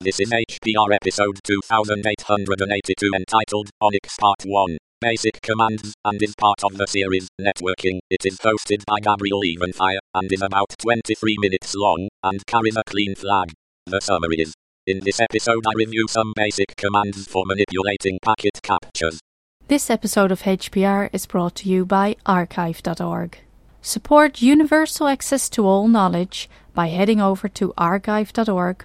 This is HPR episode 2882 entitled ONICS Part 1 Basic Commands and is part of the series Networking. It is hosted by Gabriel Evenfire and is about 23 minutes long and carries a clean flag. The summary is In this episode, I review some basic commands for manipulating packet captures. This episode of HPR is brought to you by archive.org. Support universal access to all knowledge by heading over to archive.org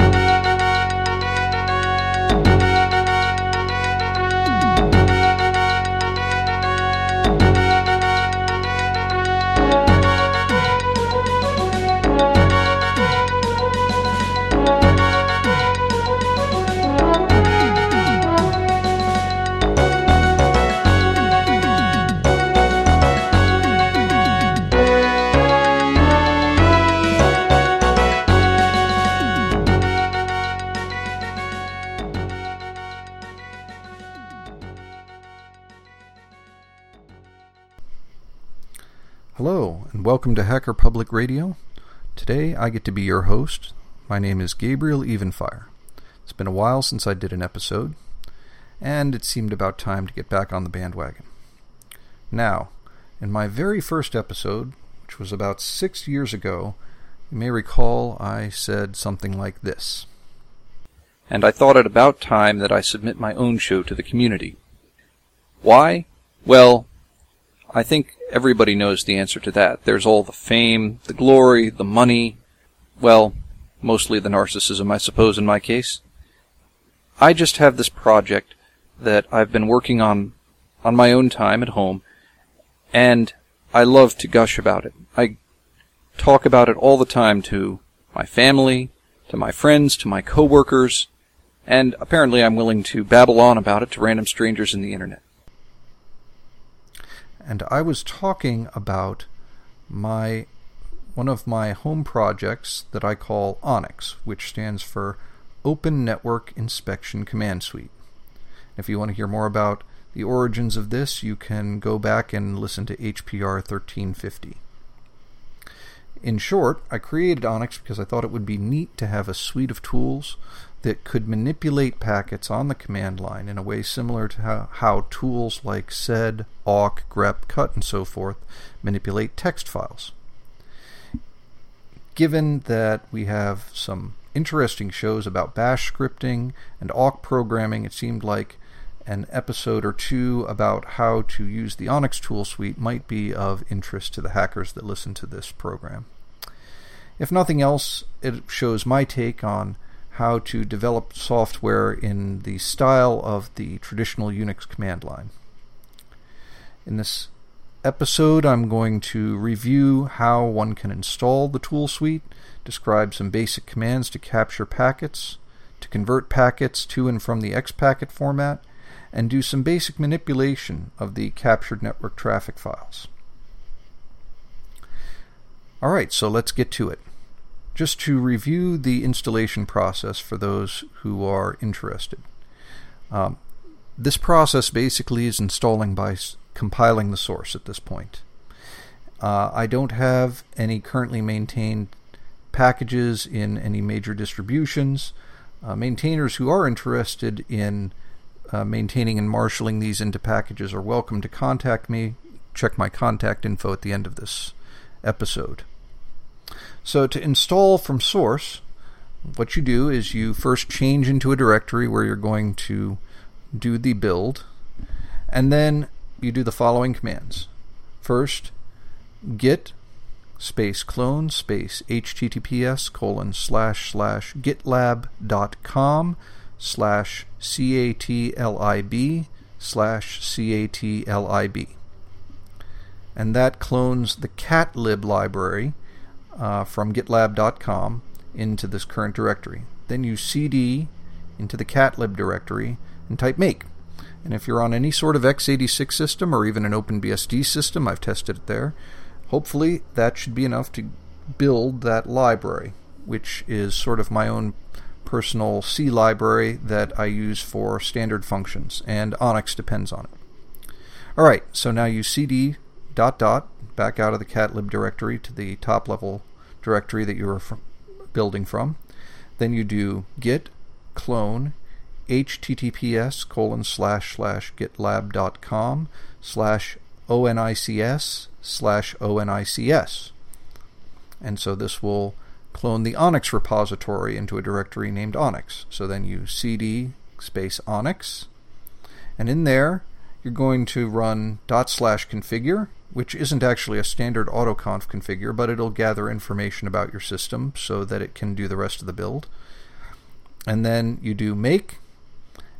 Welcome to Hacker Public Radio. Today I get to be your host. My name is Gabriel Evenfire. It's been a while since I did an episode, and it seemed about time to get back on the bandwagon. Now, in my very first episode, which was about six years ago, you may recall I said something like this. And I thought it about time that I submit my own show to the community. Why? Well, I think everybody knows the answer to that. There's all the fame, the glory, the money. Well, mostly the narcissism, I suppose, in my case. I just have this project that I've been working on on my own time at home, and I love to gush about it. I talk about it all the time to my family, to my friends, to my coworkers, and apparently I'm willing to babble on about it to random strangers in the internet and I was talking about my one of my home projects that I call ONICS, which stands for Open Network Inspection Command Suite. If you want to hear more about the origins of this, you can go back and listen to HPR 1350. In short, I created ONICS because I thought it would be neat to have a suite of tools that could manipulate packets on the command line in a way similar to how, how tools like sed, awk, grep, cut, and so forth manipulate text files. Given that we have some interesting shows about bash scripting and awk programming, it seemed like an episode or two about how to use the ONICS tool suite might be of interest to the hackers that listen to this program. If nothing else, it shows my take on how to develop software in the style of the traditional Unix command line. In this episode, I'm going to review how one can install the tool suite, describe some basic commands to capture packets, to convert packets to and from the XPacket format, and do some basic manipulation of the captured network traffic files. Alright, so let's get to it just to review the installation process for those who are interested. Um, this process basically is installing by s- compiling the source at this point. Uh, I don't have any currently maintained packages in any major distributions. Uh, maintainers who are interested in uh, maintaining and marshaling these into packages are welcome to contact me. Check my contact info at the end of this episode. So to install from source, what you do is you first change into a directory where you're going to do the build, and then you do the following commands. First, git space clone space https colon slash slash gitlab.com slash catlib slash catlib. And that clones the catlib library uh, from gitlab.com into this current directory. Then you cd into the catlib directory and type make. And if you're on any sort of x86 system or even an OpenBSD system, I've tested it there, hopefully that should be enough to build that library, which is sort of my own personal C library that I use for standard functions, and ONICS depends on it. Alright, so now you cd dot dot back out of the catlib directory to the top level directory that you fr- building from. Then you do git clone https colon slash slash gitlab.com slash onics slash onics. And so this will clone the ONICS repository into a directory named onics. So then you cd space onics, and in there you're going to run dot slash configure, which isn't actually a standard autoconf configure, but it'll gather information about your system so that it can do the rest of the build. And then you do make,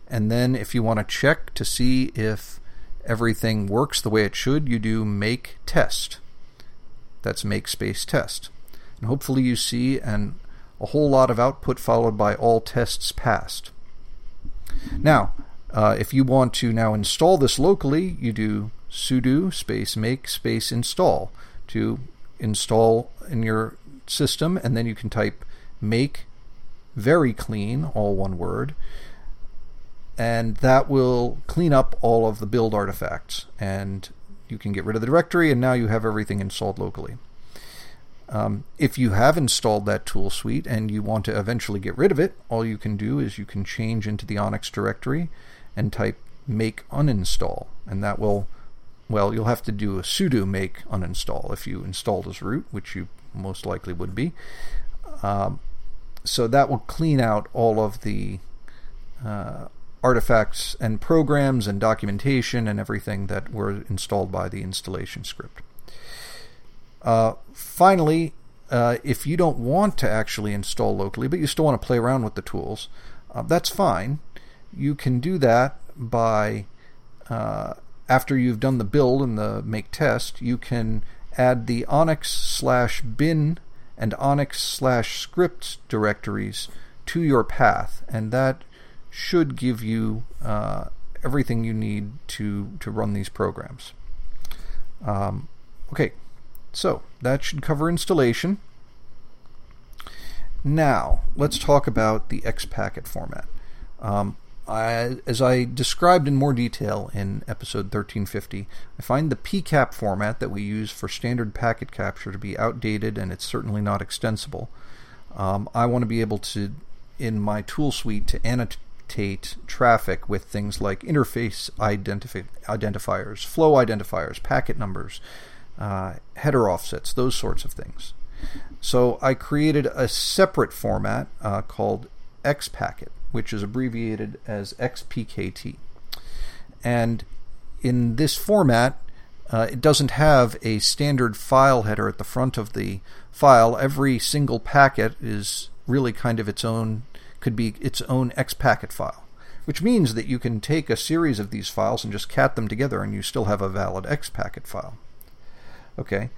and then if you want to check to see if everything works the way it should, you do make test. That's make space test. And hopefully you see an, a whole lot of output followed by all tests passed. Now, uh, if you want to now install this locally, you do sudo space make space install to install in your system, and then you can type make very clean, all one word, and that will clean up all of the build artifacts, and you can get rid of the directory, and now you have everything installed locally. Um, if you have installed that tool suite and you want to eventually get rid of it, all you can do is you can change into the onics directory and type make uninstall, and that will, well, you'll have to do a sudo make uninstall if you installed as root, which you most likely would be. Um, so that will clean out all of the uh, artifacts and programs and documentation and everything that were installed by the installation script. Uh, finally, uh, if you don't want to actually install locally, but you still want to play around with the tools, uh, that's fine. You can do that by, uh, after you've done the build and the make test, you can add the onics slash bin and onics slash script directories to your path, and that should give you uh, everything you need to, to run these programs. Um, okay, so that should cover installation. Now, let's talk about the XPacket format. Um, I, as I described in more detail in episode 1350, I find the PCAP format that we use for standard packet capture to be outdated and it's certainly not extensible. Um, I want to be able to, in my tool suite, to annotate traffic with things like interface identifi- identifiers, flow identifiers, packet numbers, uh, header offsets, those sorts of things. So I created a separate format uh, called XPacket, which is abbreviated as XPKT. And in this format, uh, it doesn't have a standard file header at the front of the file. Every single packet is really kind of its own, could be its own XPacket file, which means that you can take a series of these files and just cat them together and you still have a valid XPacket file. Okay.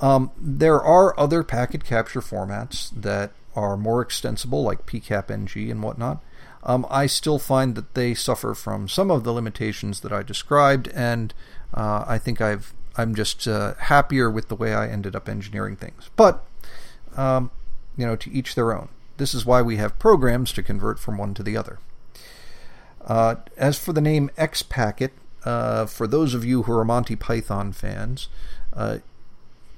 Um, there are other packet capture formats that are more extensible, like PCAPNG and whatnot. Um, I still find that they suffer from some of the limitations that I described, and uh, I think I've I'm just uh, happier with the way I ended up engineering things. But um, you know, to each their own. This is why we have programs to convert from one to the other. Uh, as for the name XPacket, uh, for those of you who are Monty Python fans, uh,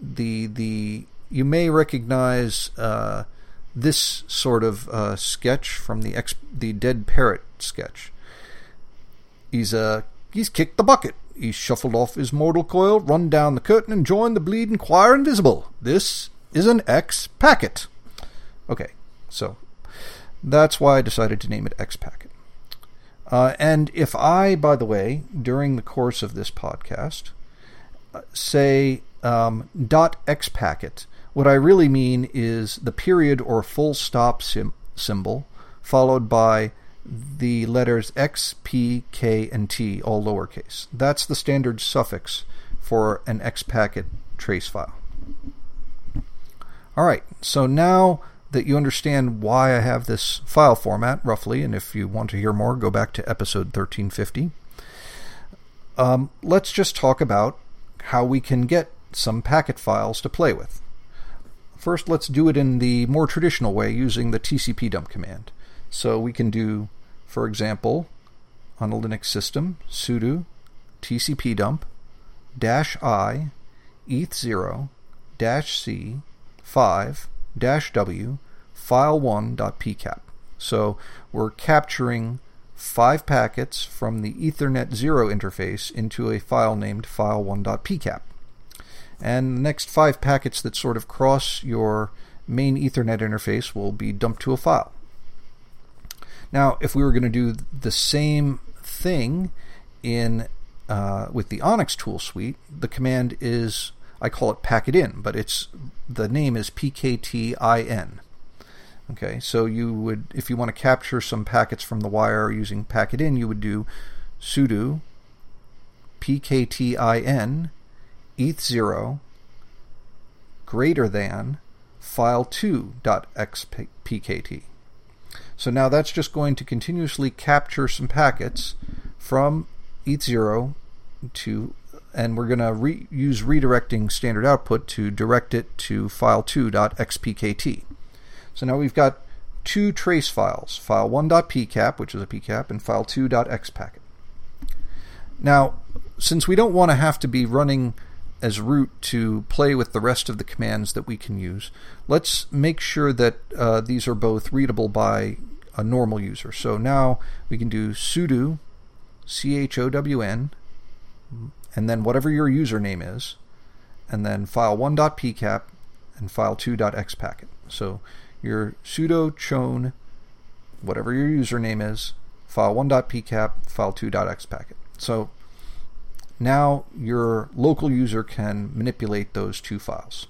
the the you may recognize uh, this sort of uh, sketch from the ex- the dead parrot sketch. He's uh he's kicked the bucket. He's shuffled off his mortal coil, run down the curtain, and joined the bleeding choir invisible. This is an X packet. Okay, so that's why I decided to name it X packet. Uh, and if I, by the way, during the course of this podcast, uh, say um, .xpacket. What I really mean is the period or full stop sim- symbol followed by the letters X, P, K, and T, all lowercase. That's the standard suffix for an XPacket trace file. All right, so now that you understand why I have this file format, roughly, and if you want to hear more, go back to episode 1350. Um, let's just talk about how we can get some packet files to play with. First, let's do it in the more traditional way using the TCP dump command. So we can do, for example, on a Linux system, sudo TCP dump dash i eth0 dash c 5 w file1.pcap. So we're capturing five packets from the Ethernet 0 interface into a file named file1.pcap. And the next five packets that sort of cross your main Ethernet interface will be dumped to a file. Now, if we were going to do the same thing in uh, with the Onyx tool suite, the command is I call it packet in, but it's the name is pktin. Okay, so you would, if you want to capture some packets from the wire using packet in, you would do sudo pktin eth0 greater than file2.xpkt. So now that's just going to continuously capture some packets from eth0 to and we're going to re- use redirecting standard output to direct it to file2.xpkt. So now we've got two trace files, file1.pcap, which is a pcap, and file2.xpacket. Now, since we don't want to have to be running as root to play with the rest of the commands that we can use, let's make sure that uh, these are both readable by a normal user. So now we can do sudo chown and then whatever your username is, and then file1.pcap and file2.xpacket. So your sudo chown, whatever your username is, file1.pcap, file2.xpacket. So now your local user can manipulate those two files.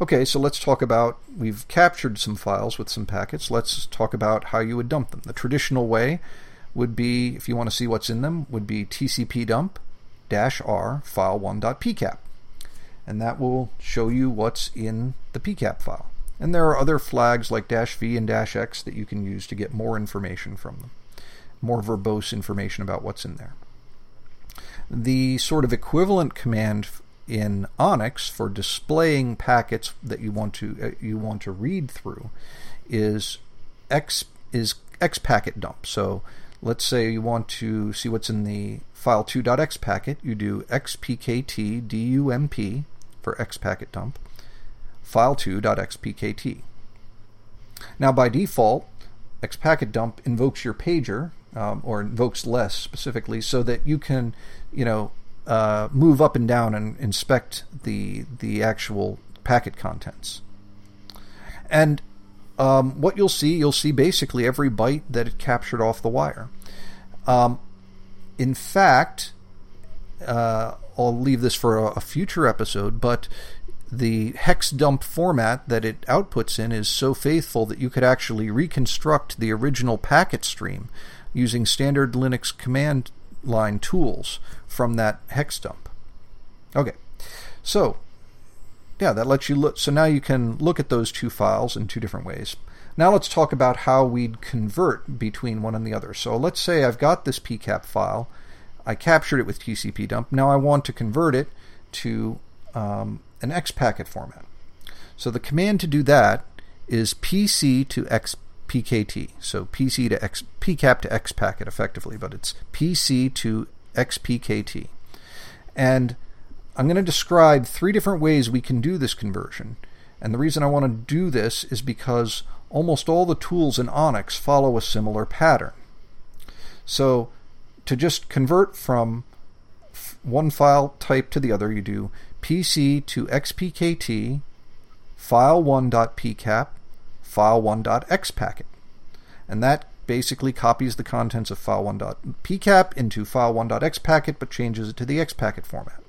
Okay, so let's talk about, we've captured some files with some packets. Let's talk about how you would dump them. The traditional way would be, if you want to see what's in them, would be tcp dump r file1.pcap. And that will show you what's in the pcap file. And there are other flags like dash v and dash x that you can use to get more information from them, more verbose information about what's in there. The sort of equivalent command in ONICS for displaying packets that you want to uh, you want to read through is x is x packet dump. So let's say you want to see what's in the file2.x packet, you do xpkt dump for x packet dump, file2.xpkt. Now, by default, xpacket dump invokes your pager, um, or invokes less specifically, so that you can, you know, uh, move up and down and inspect the the actual packet contents. And um, what you'll see, you'll see basically every byte that it captured off the wire. Um, in fact, uh, I'll leave this for a, a, future episode, but the hex dump format that it outputs in is so faithful that you could actually reconstruct the original packet stream using standard Linux command line tools from that hex dump. Okay, so yeah, that lets you look. So now you can look at those two files in two different ways. Now let's talk about how we'd convert between one and the other. So let's say I've got this pcap file. I captured it with TCP dump. Now I want to convert it to um, an XPacket format. So the command to do that is PC to XPKT. So PC to X, PCAP to XPacket effectively, but it's PC to XPKT. And I'm going to describe three different ways we can do this conversion. And the reason I want to do this is because almost all the tools in ONICS follow a similar pattern. So to just convert from one file type to the other, you do pc to xpkt file1.pcap file1.xpacket. And that basically copies the contents of file1.pcap into file1.xpacket but changes it to the xpacket format.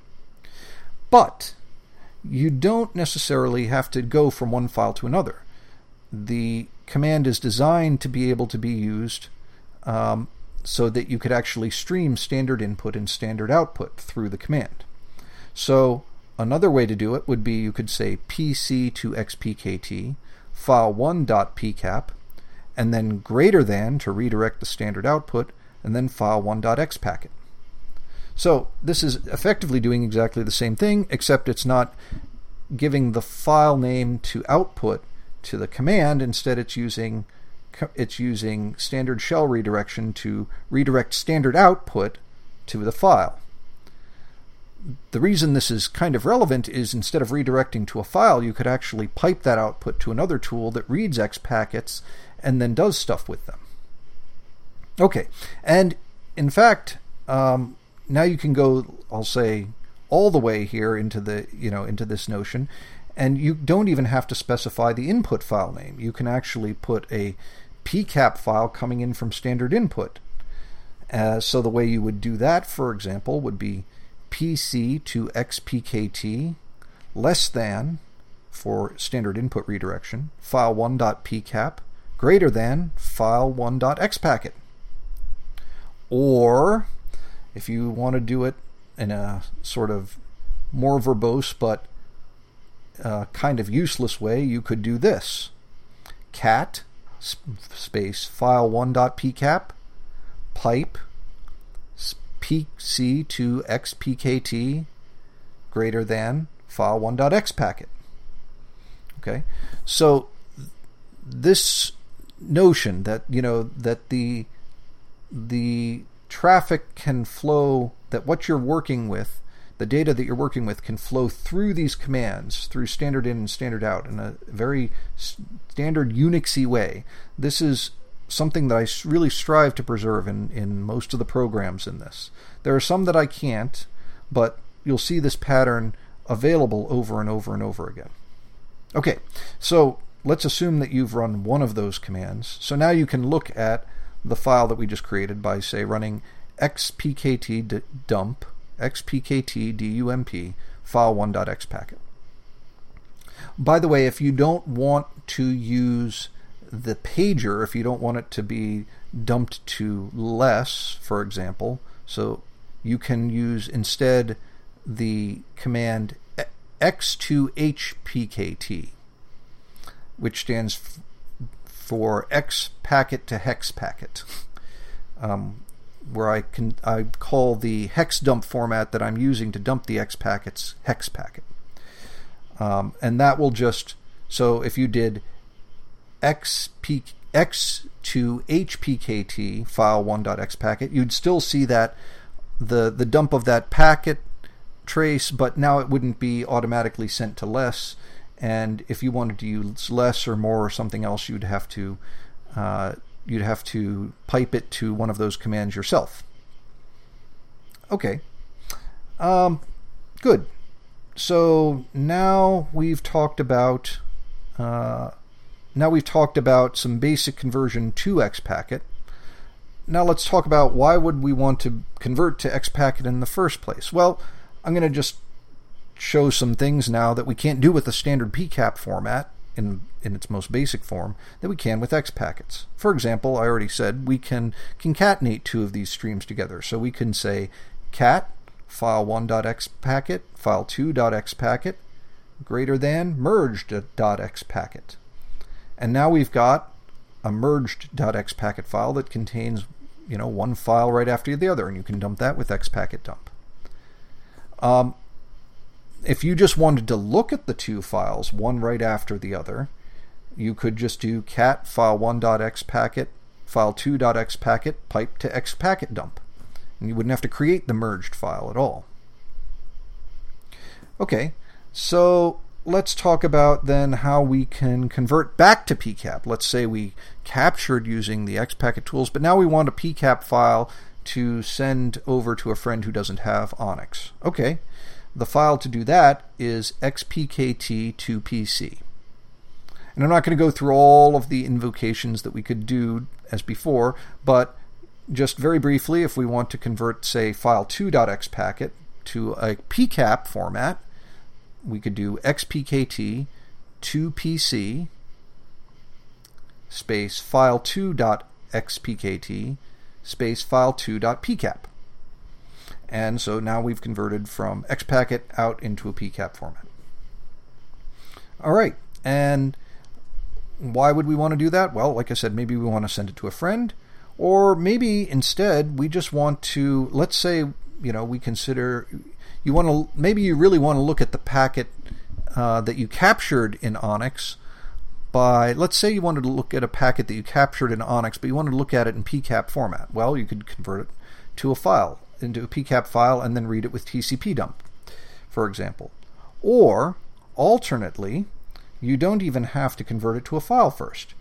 But you don't necessarily have to go from one file to another the command is designed to be able to be used um, so that you could actually stream standard input and standard output through the command. So another way to do it would be you could say pc to xpkt file1.pcap and then greater than to redirect the standard output and then file1.xpacket. So this is effectively doing exactly the same thing except it's not giving the file name to output to the command. Instead, it's using it's using standard shell redirection to redirect standard output to the file. The reason this is kind of relevant is instead of redirecting to a file, you could actually pipe that output to another tool that reads X packets and then does stuff with them. Okay, and in fact, um, now you can go, I'll say, all the way here into the you know into this notion, and you don't even have to specify the input file name. You can actually put a PCAP file coming in from standard input. Uh, so the way you would do that, for example, would be PC to XPKT less than for standard input redirection, file1.pcap greater than file1.xpacket. Or if you want to do it in a sort of more verbose but uh, kind of useless way, you could do this cat space file1.pcap pipe pc to xpkt greater than file1.x packet. Okay, so this notion that you know that the the traffic can flow that what you're working with the data that you're working with can flow through these commands through standard in and standard out in a very standard unixy way this is something that I really strive to preserve in, in most of the programs in this. There are some that I can't, but you'll see this pattern available over and over and over again. Okay, so let's assume that you've run one of those commands. So now you can look at the file that we just created by, say, running xpkt dump xpkt dump file1.xpacket. By the way, if you don't want to use the pager if you don't want it to be dumped to less, for example. So you can use instead the command x2hpkt, which stands for X packet to hex packet. Um, where I can I call the hex dump format that I'm using to dump the X packets hex packet, um, and that will just so if you did XP, X to HPKT file 1.x packet, you'd still see that the the dump of that packet trace, but now it wouldn't be automatically sent to less. And if you wanted to use less or more or something else, you'd have to uh, you'd have to pipe it to one of those commands yourself. Okay, um, good. So now we've talked about uh, now we've talked about some basic conversion to XPacket. Now let's talk about why would we want to convert to XPacket in the first place. Well, I'm going to just show some things now that we can't do with the standard PCAP format in in its most basic form that we can with XPackets. For example, I already said we can concatenate two of these streams together. So we can say cat file1.xpacket, file2.xpacket greater than merged.xpacket. And now we've got a merged.xpacket file that contains, you know, one file right after the other, and you can dump that with xpacket dump. Um, if you just wanted to look at the two files, one right after the other, you could just do cat file1.xpacket, file2.xpacket, pipe to xpacket dump. And you wouldn't have to create the merged file at all. Okay, so let's talk about then how we can convert back to PCAP. Let's say we captured using the XPacket tools, but now we want a PCAP file to send over to a friend who doesn't have ONICS. Okay, the file to do that is xpkt2pc. And I'm not going to go through all of the invocations that we could do as before, but just very briefly, if we want to convert, say, file2.xpacket to a PCAP format, we could do xpkt 2pc space file2.xpkt space file2.pcap. And so now we've converted from xpacket out into a pcap format. All right, and why would we want to do that? Well, like I said, maybe we want to send it to a friend, or maybe instead we just want to, let's say, you know, we consider you want to maybe you really want to look at the packet uh, that you captured in ONICS by let's say you wanted to look at a packet that you captured in ONICS, but you wanted to look at it in PCAP format. Well, you could convert it to a file into a PCAP file and then read it with TCP dump. for example. Or, alternately, you don't even have to convert it to a file first.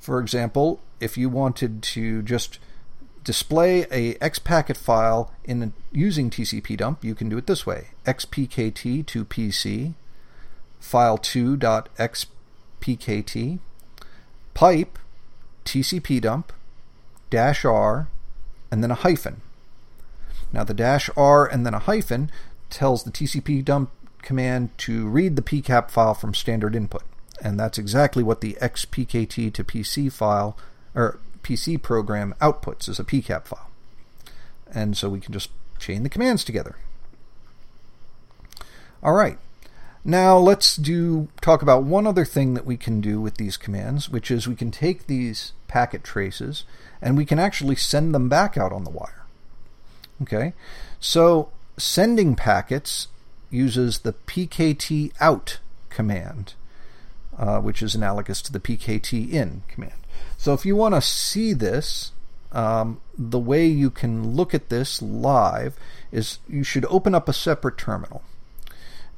For example, if you wanted to just display a xpacket file in using TCP dump, you can do it this way: xpkt to PC, file2.xpkt, pipe, TCP dump, dash r, and then a hyphen. Now the dash r and then a hyphen tells the TCP dump command to read the pcap file from standard input. And that's exactly what the xpkt to PC file or PC program outputs as a pcap file. And so we can just chain the commands together. All right. Now let's do talk about one other thing that we can do with these commands, which is we can take these packet traces and we can actually send them back out on the wire. Okay? So sending packets uses the pkt out command, uh, which is analogous to the pkt in command. So if you want to see this, um, the way you can look at this live is you should open up a separate terminal.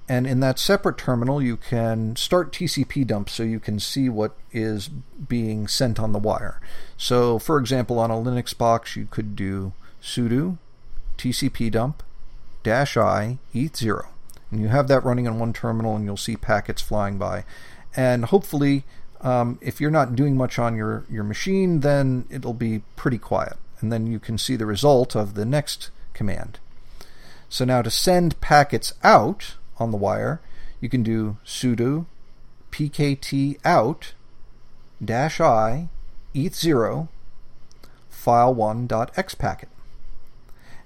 And in that separate terminal, you can start TCP dump so you can see what is being sent on the wire. So, for example, on a Linux box, you could do sudo TCP dump dash i eth0. And you have that running on one terminal, and you'll see packets flying by. And hopefully, um, if you're not doing much on your, your machine, then it'll be pretty quiet. And then you can see the result of the next command. So now to send packets out on the wire, you can do sudo pkt out dash i eth0 file1.xpacket.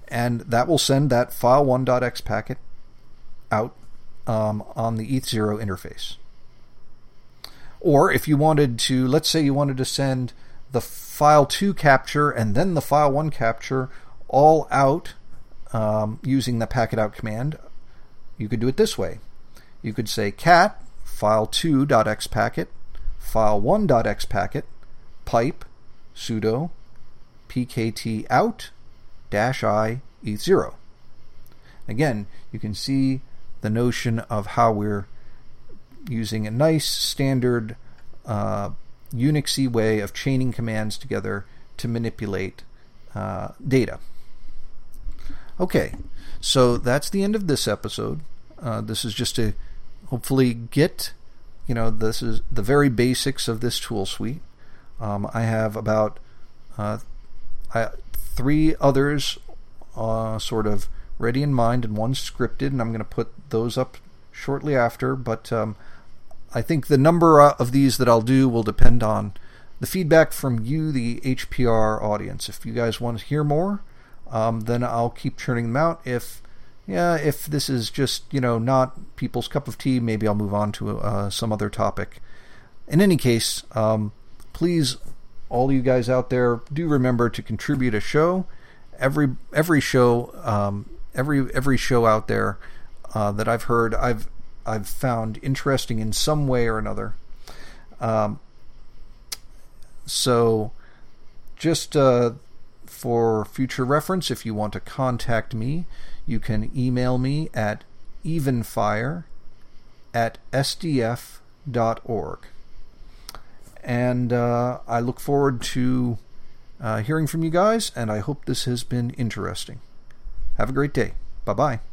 And that will send that file1.xpacket out um, on the eth0 interface. Or if you wanted to, let's say you wanted to send the file 2 capture and then the file 1 capture all out um, using the packet out command, you could do it this way. You could say cat file2.xpacket, file1.xpacket, pipe sudo pkt out dash i eth0. Again, you can see the notion of how we're using a nice standard uh, Unixy way of chaining commands together to manipulate uh, data. Okay, so that's the end of this episode. Uh, this is just to hopefully get, you know, this is the very basics of this tool suite. Um, I have about uh, I, three others uh, sort of ready in mind and one scripted, and I'm going to put those up shortly after. But um, I think the number uh, of these that I'll do will depend on the feedback from you, the HPR audience. If you guys want to hear more, um, then I'll keep churning them out. If yeah, if this is just you know not people's cup of tea, maybe I'll move on to uh, some other topic. In any case, um, please, all you guys out there, do remember to contribute a show. Every every show, um, every every show out there uh, that I've heard, I've I've found interesting in some way or another. Um, so, just uh, for future reference, if you want to contact me, you can email me at evenfire at sdf.org. And uh, I look forward to uh, hearing from you guys, and I hope this has been interesting. Have a great day. Bye bye.